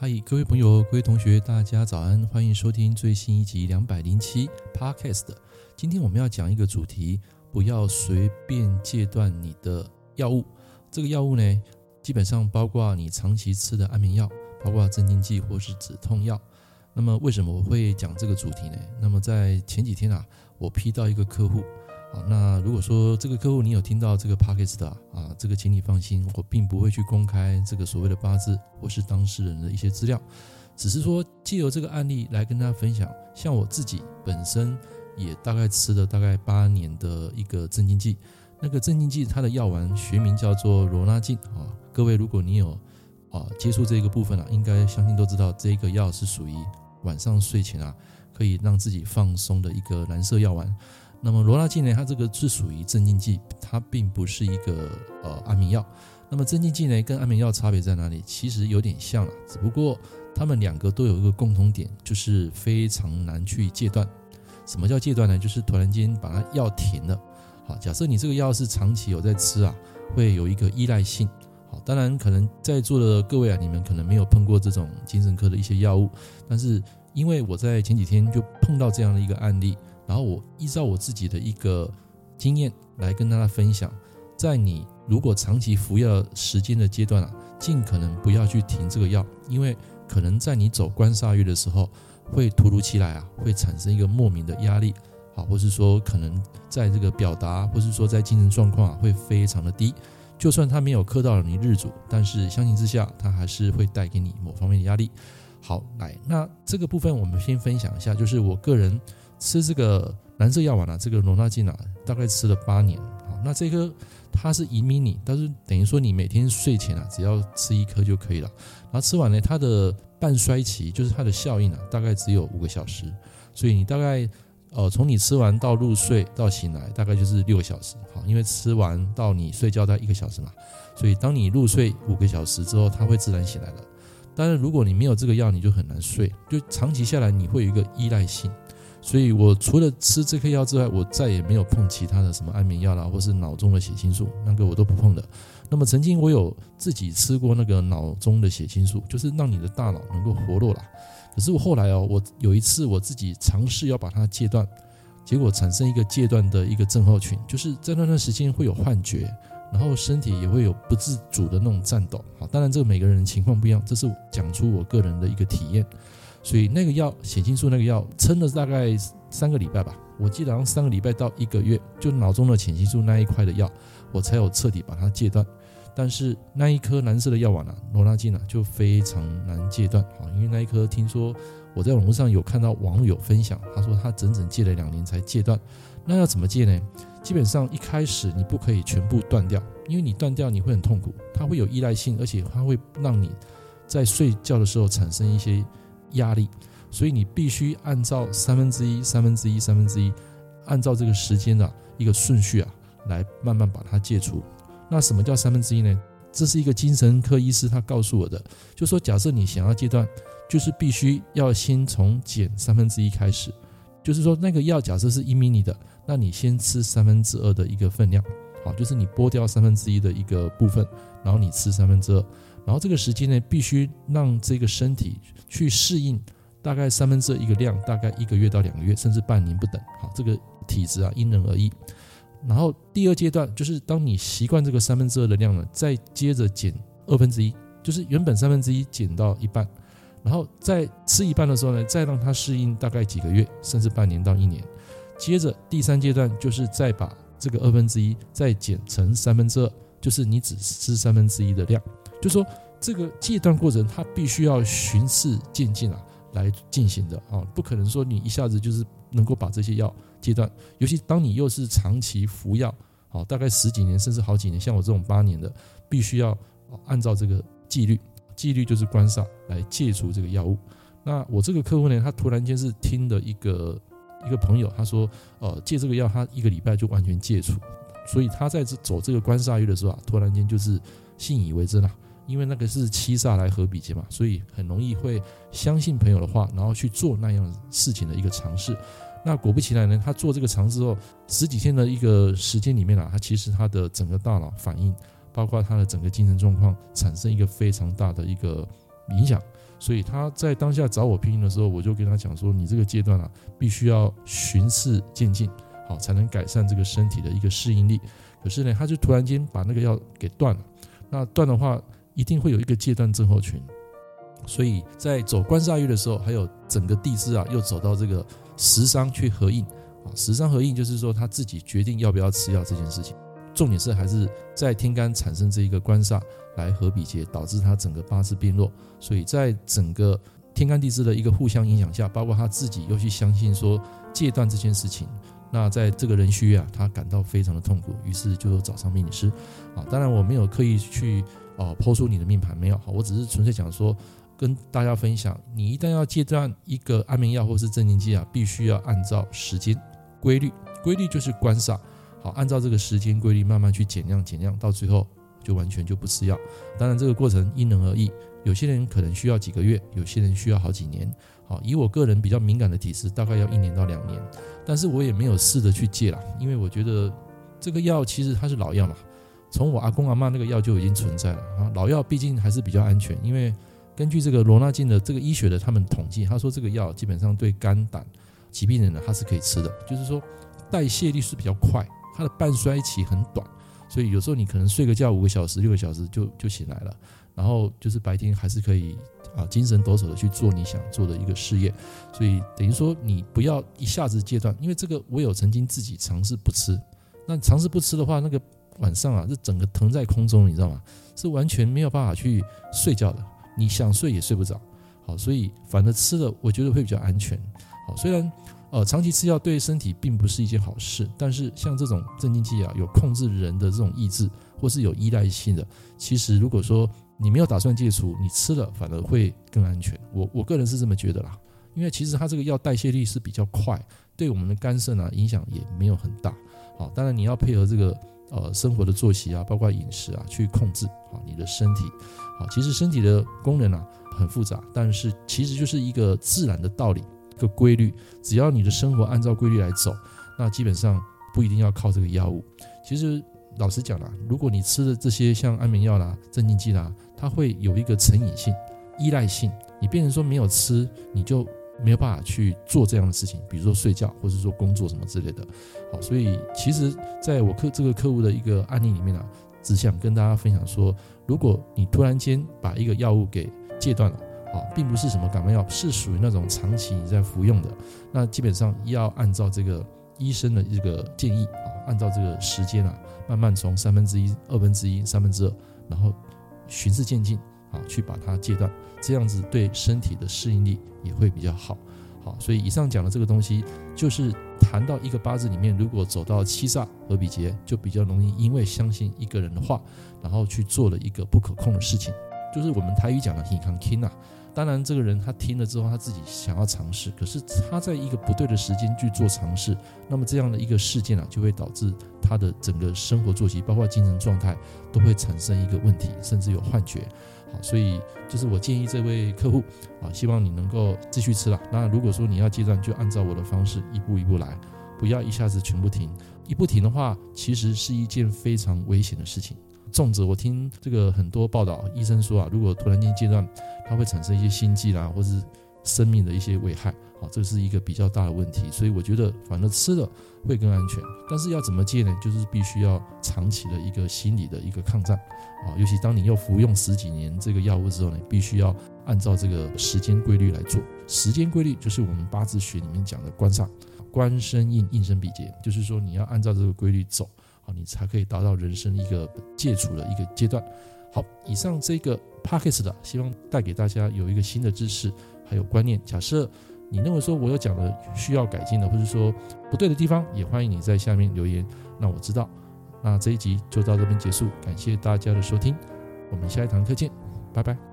嗨，各位朋友、各位同学，大家早安！欢迎收听最新一集两百零七 Podcast。今天我们要讲一个主题：不要随便戒断你的药物。这个药物呢，基本上包括你长期吃的安眠药，包括镇静剂或是止痛药。那么，为什么我会讲这个主题呢？那么在前几天啊，我批到一个客户。好，那如果说这个客户你有听到这个 podcast 的啊，这个请你放心，我并不会去公开这个所谓的八字或是当事人的一些资料，只是说借由这个案例来跟大家分享。像我自己本身也大概吃了大概八年的一个镇静剂，那个镇静剂它的药丸学名叫做罗拉净啊。各位如果你有啊接触这个部分啊，应该相信都知道这个药是属于晚上睡前啊可以让自己放松的一个蓝色药丸。那么罗拉净呢，它这个是属于镇静剂，它并不是一个呃安眠药。那么镇静剂呢，跟安眠药差别在哪里？其实有点像了，只不过它们两个都有一个共同点，就是非常难去戒断。什么叫戒断呢？就是突然间把它药停了。好，假设你这个药是长期有在吃啊，会有一个依赖性。好，当然可能在座的各位啊，你们可能没有碰过这种精神科的一些药物，但是因为我在前几天就碰到这样的一个案例。然后我依照我自己的一个经验来跟大家分享，在你如果长期服药时间的阶段啊，尽可能不要去停这个药，因为可能在你走关煞月的时候，会突如其来啊，会产生一个莫名的压力，好，或是说可能在这个表达，或是说在精神状况啊，会非常的低。就算他没有克到你日主，但是相形之下，他还是会带给你某方面的压力。好，来，那这个部分我们先分享一下，就是我个人。吃这个蓝色药丸啊，这个罗拉净啊，大概吃了八年。好，那这颗它是一 mini，但是等于说你每天睡前啊，只要吃一颗就可以了。然后吃完呢，它的半衰期就是它的效应啊，大概只有五个小时。所以你大概呃，从你吃完到入睡到醒来，大概就是六个小时。好，因为吃完到你睡觉大概一个小时嘛，所以当你入睡五个小时之后，它会自然醒来的。当然，如果你没有这个药，你就很难睡，就长期下来你会有一个依赖性。所以我除了吃这颗药之外，我再也没有碰其他的什么安眠药啦，或是脑中的血清素，那个我都不碰的。那么曾经我有自己吃过那个脑中的血清素，就是让你的大脑能够活络啦。可是我后来哦，我有一次我自己尝试要把它戒断，结果产生一个戒断的一个症候群，就是在那段时间会有幻觉，然后身体也会有不自主的那种颤抖。好，当然这个每个人情况不一样，这是讲出我个人的一个体验。所以那个药血清素那个药撑了大概三个礼拜吧，我记得好像三个礼拜到一个月，就脑中的血清素那一块的药，我才有彻底把它戒断。但是那一颗蓝色的药丸啊，罗拉净啊，就非常难戒断啊，因为那一颗听说我在网络上有看到网友分享，他说他整整戒了两年才戒断。那要怎么戒呢？基本上一开始你不可以全部断掉，因为你断掉你会很痛苦，它会有依赖性，而且它会让你在睡觉的时候产生一些。压力，所以你必须按照三分之一、三分之一、三分之一，按照这个时间的一个顺序啊，来慢慢把它戒除。那什么叫三分之一呢？这是一个精神科医师他告诉我的，就说假设你想要戒断，就是必须要先从减三分之一开始，就是说那个药假设是一 mini 的，那你先吃三分之二的一个分量，好，就是你剥掉三分之一的一个部分，然后你吃三分之二。然后这个时间呢，必须让这个身体去适应，大概三分之一个量，大概一个月到两个月，甚至半年不等。好，这个体质啊，因人而异。然后第二阶段就是，当你习惯这个三分之二的量呢，再接着减二分之一，就是原本三分之一减到一半，然后再吃一半的时候呢，再让它适应大概几个月，甚至半年到一年。接着第三阶段就是再把这个二分之一再减成三分之二，就是你只吃三分之一的量。就说这个戒断过程，它必须要循序渐进啊来进行的啊，不可能说你一下子就是能够把这些药戒断。尤其当你又是长期服药，好，大概十几年甚至好几年，像我这种八年的，必须要按照这个纪律，纪律就是关煞来戒除这个药物。那我这个客户呢，他突然间是听的一个一个朋友，他说，呃，戒这个药，他一个礼拜就完全戒除，所以他在这走这个关煞月的时候啊，突然间就是信以为真了。因为那个是七煞来合比劫嘛，所以很容易会相信朋友的话，然后去做那样事情的一个尝试。那果不其然呢，他做这个尝试之后，十几天的一个时间里面啊，他其实他的整个大脑反应，包括他的整个精神状况，产生一个非常大的一个影响。所以他在当下找我拼音的时候，我就跟他讲说，你这个阶段啊，必须要循序渐进，好才能改善这个身体的一个适应力。可是呢，他就突然间把那个药给断了，那断的话，一定会有一个戒断症候群。所以在走官煞月的时候，还有整个地支啊，又走到这个食伤去合印啊，食伤合印就是说他自己决定要不要吃药这件事情。重点是还是在天干产生这一个官煞来合比劫，导致他整个八字变弱。所以在整个天干地支的一个互相影响下，包括他自己又去相信说戒断这件事情，那在这个壬戌月啊，他感到非常的痛苦，于是就找上命理师啊。当然我没有刻意去哦抛出你的命盘，没有，我只是纯粹讲说跟大家分享，你一旦要戒断一个安眠药或是镇静剂啊，必须要按照时间规律，规律就是官煞。好，按照这个时间规律慢慢去减量，减量到最后就完全就不吃药。当然，这个过程因人而异，有些人可能需要几个月，有些人需要好几年。好，以我个人比较敏感的体质，大概要一年到两年。但是我也没有试着去戒了，因为我觉得这个药其实它是老药嘛，从我阿公阿嬷那个药就已经存在了啊。老药毕竟还是比较安全，因为根据这个罗纳金的这个医学的他们统计，他说这个药基本上对肝胆疾病人呢，它是可以吃的，就是说代谢率是比较快。它的半衰期很短，所以有时候你可能睡个觉五个小时、六个小时就就醒来了，然后就是白天还是可以啊精神抖擞的去做你想做的一个事业，所以等于说你不要一下子戒断，因为这个我有曾经自己尝试不吃，那尝试不吃的话，那个晚上啊是整个腾在空中，你知道吗？是完全没有办法去睡觉的，你想睡也睡不着，好，所以反正吃了我觉得会比较安全，好，虽然。呃，长期吃药对身体并不是一件好事，但是像这种镇静剂啊，有控制人的这种意志，或是有依赖性的，其实如果说你没有打算戒除，你吃了反而会更安全。我我个人是这么觉得啦，因为其实它这个药代谢率是比较快，对我们的肝肾啊影响也没有很大。好，当然你要配合这个呃生活的作息啊，包括饮食啊去控制好你的身体。好，其实身体的功能啊很复杂，但是其实就是一个自然的道理。一个规律，只要你的生活按照规律来走，那基本上不一定要靠这个药物。其实老实讲啦，如果你吃的这些像安眠药啦、镇静剂啦，它会有一个成瘾性、依赖性。你变成说没有吃，你就没有办法去做这样的事情，比如说睡觉，或者说工作什么之类的。好，所以其实在我客这个客户的一个案例里面啊，只想跟大家分享说，如果你突然间把一个药物给戒断了。并不是什么感冒药，是属于那种长期你在服用的。那基本上要按照这个医生的这个建议啊，按照这个时间啊，慢慢从三分之一、二分之一、三分之二，然后循序渐进啊，去把它戒断，这样子对身体的适应力也会比较好。好，所以以上讲的这个东西，就是谈到一个八字里面，如果走到七煞和比劫，就比较容易因为相信一个人的话，然后去做了一个不可控的事情，就是我们台语讲的“耳空听”呐。当然，这个人他听了之后，他自己想要尝试，可是他在一个不对的时间去做尝试，那么这样的一个事件啊，就会导致他的整个生活作息，包括精神状态，都会产生一个问题，甚至有幻觉。好，所以就是我建议这位客户啊，希望你能够继续吃了。那如果说你要戒断，就按照我的方式一步一步来，不要一下子全部停。一不停的话，其实是一件非常危险的事情。重者，我听这个很多报道，医生说啊，如果突然间戒断，它会产生一些心悸啦，或是生命的一些危害，好，这是一个比较大的问题。所以我觉得，反正吃了会更安全。但是要怎么戒呢？就是必须要长期的一个心理的一个抗战啊，尤其当你又服用十几年这个药物之后呢，必须要按照这个时间规律来做。时间规律就是我们八字学里面讲的官煞，官生印，印生比劫，就是说你要按照这个规律走。你才可以达到人生一个戒除的一个阶段。好，以上这个 podcast 的，希望带给大家有一个新的知识，还有观念。假设你认为说我有讲的需要改进的，或者说不对的地方，也欢迎你在下面留言，让我知道。那这一集就到这边结束，感谢大家的收听，我们下一堂课见，拜拜。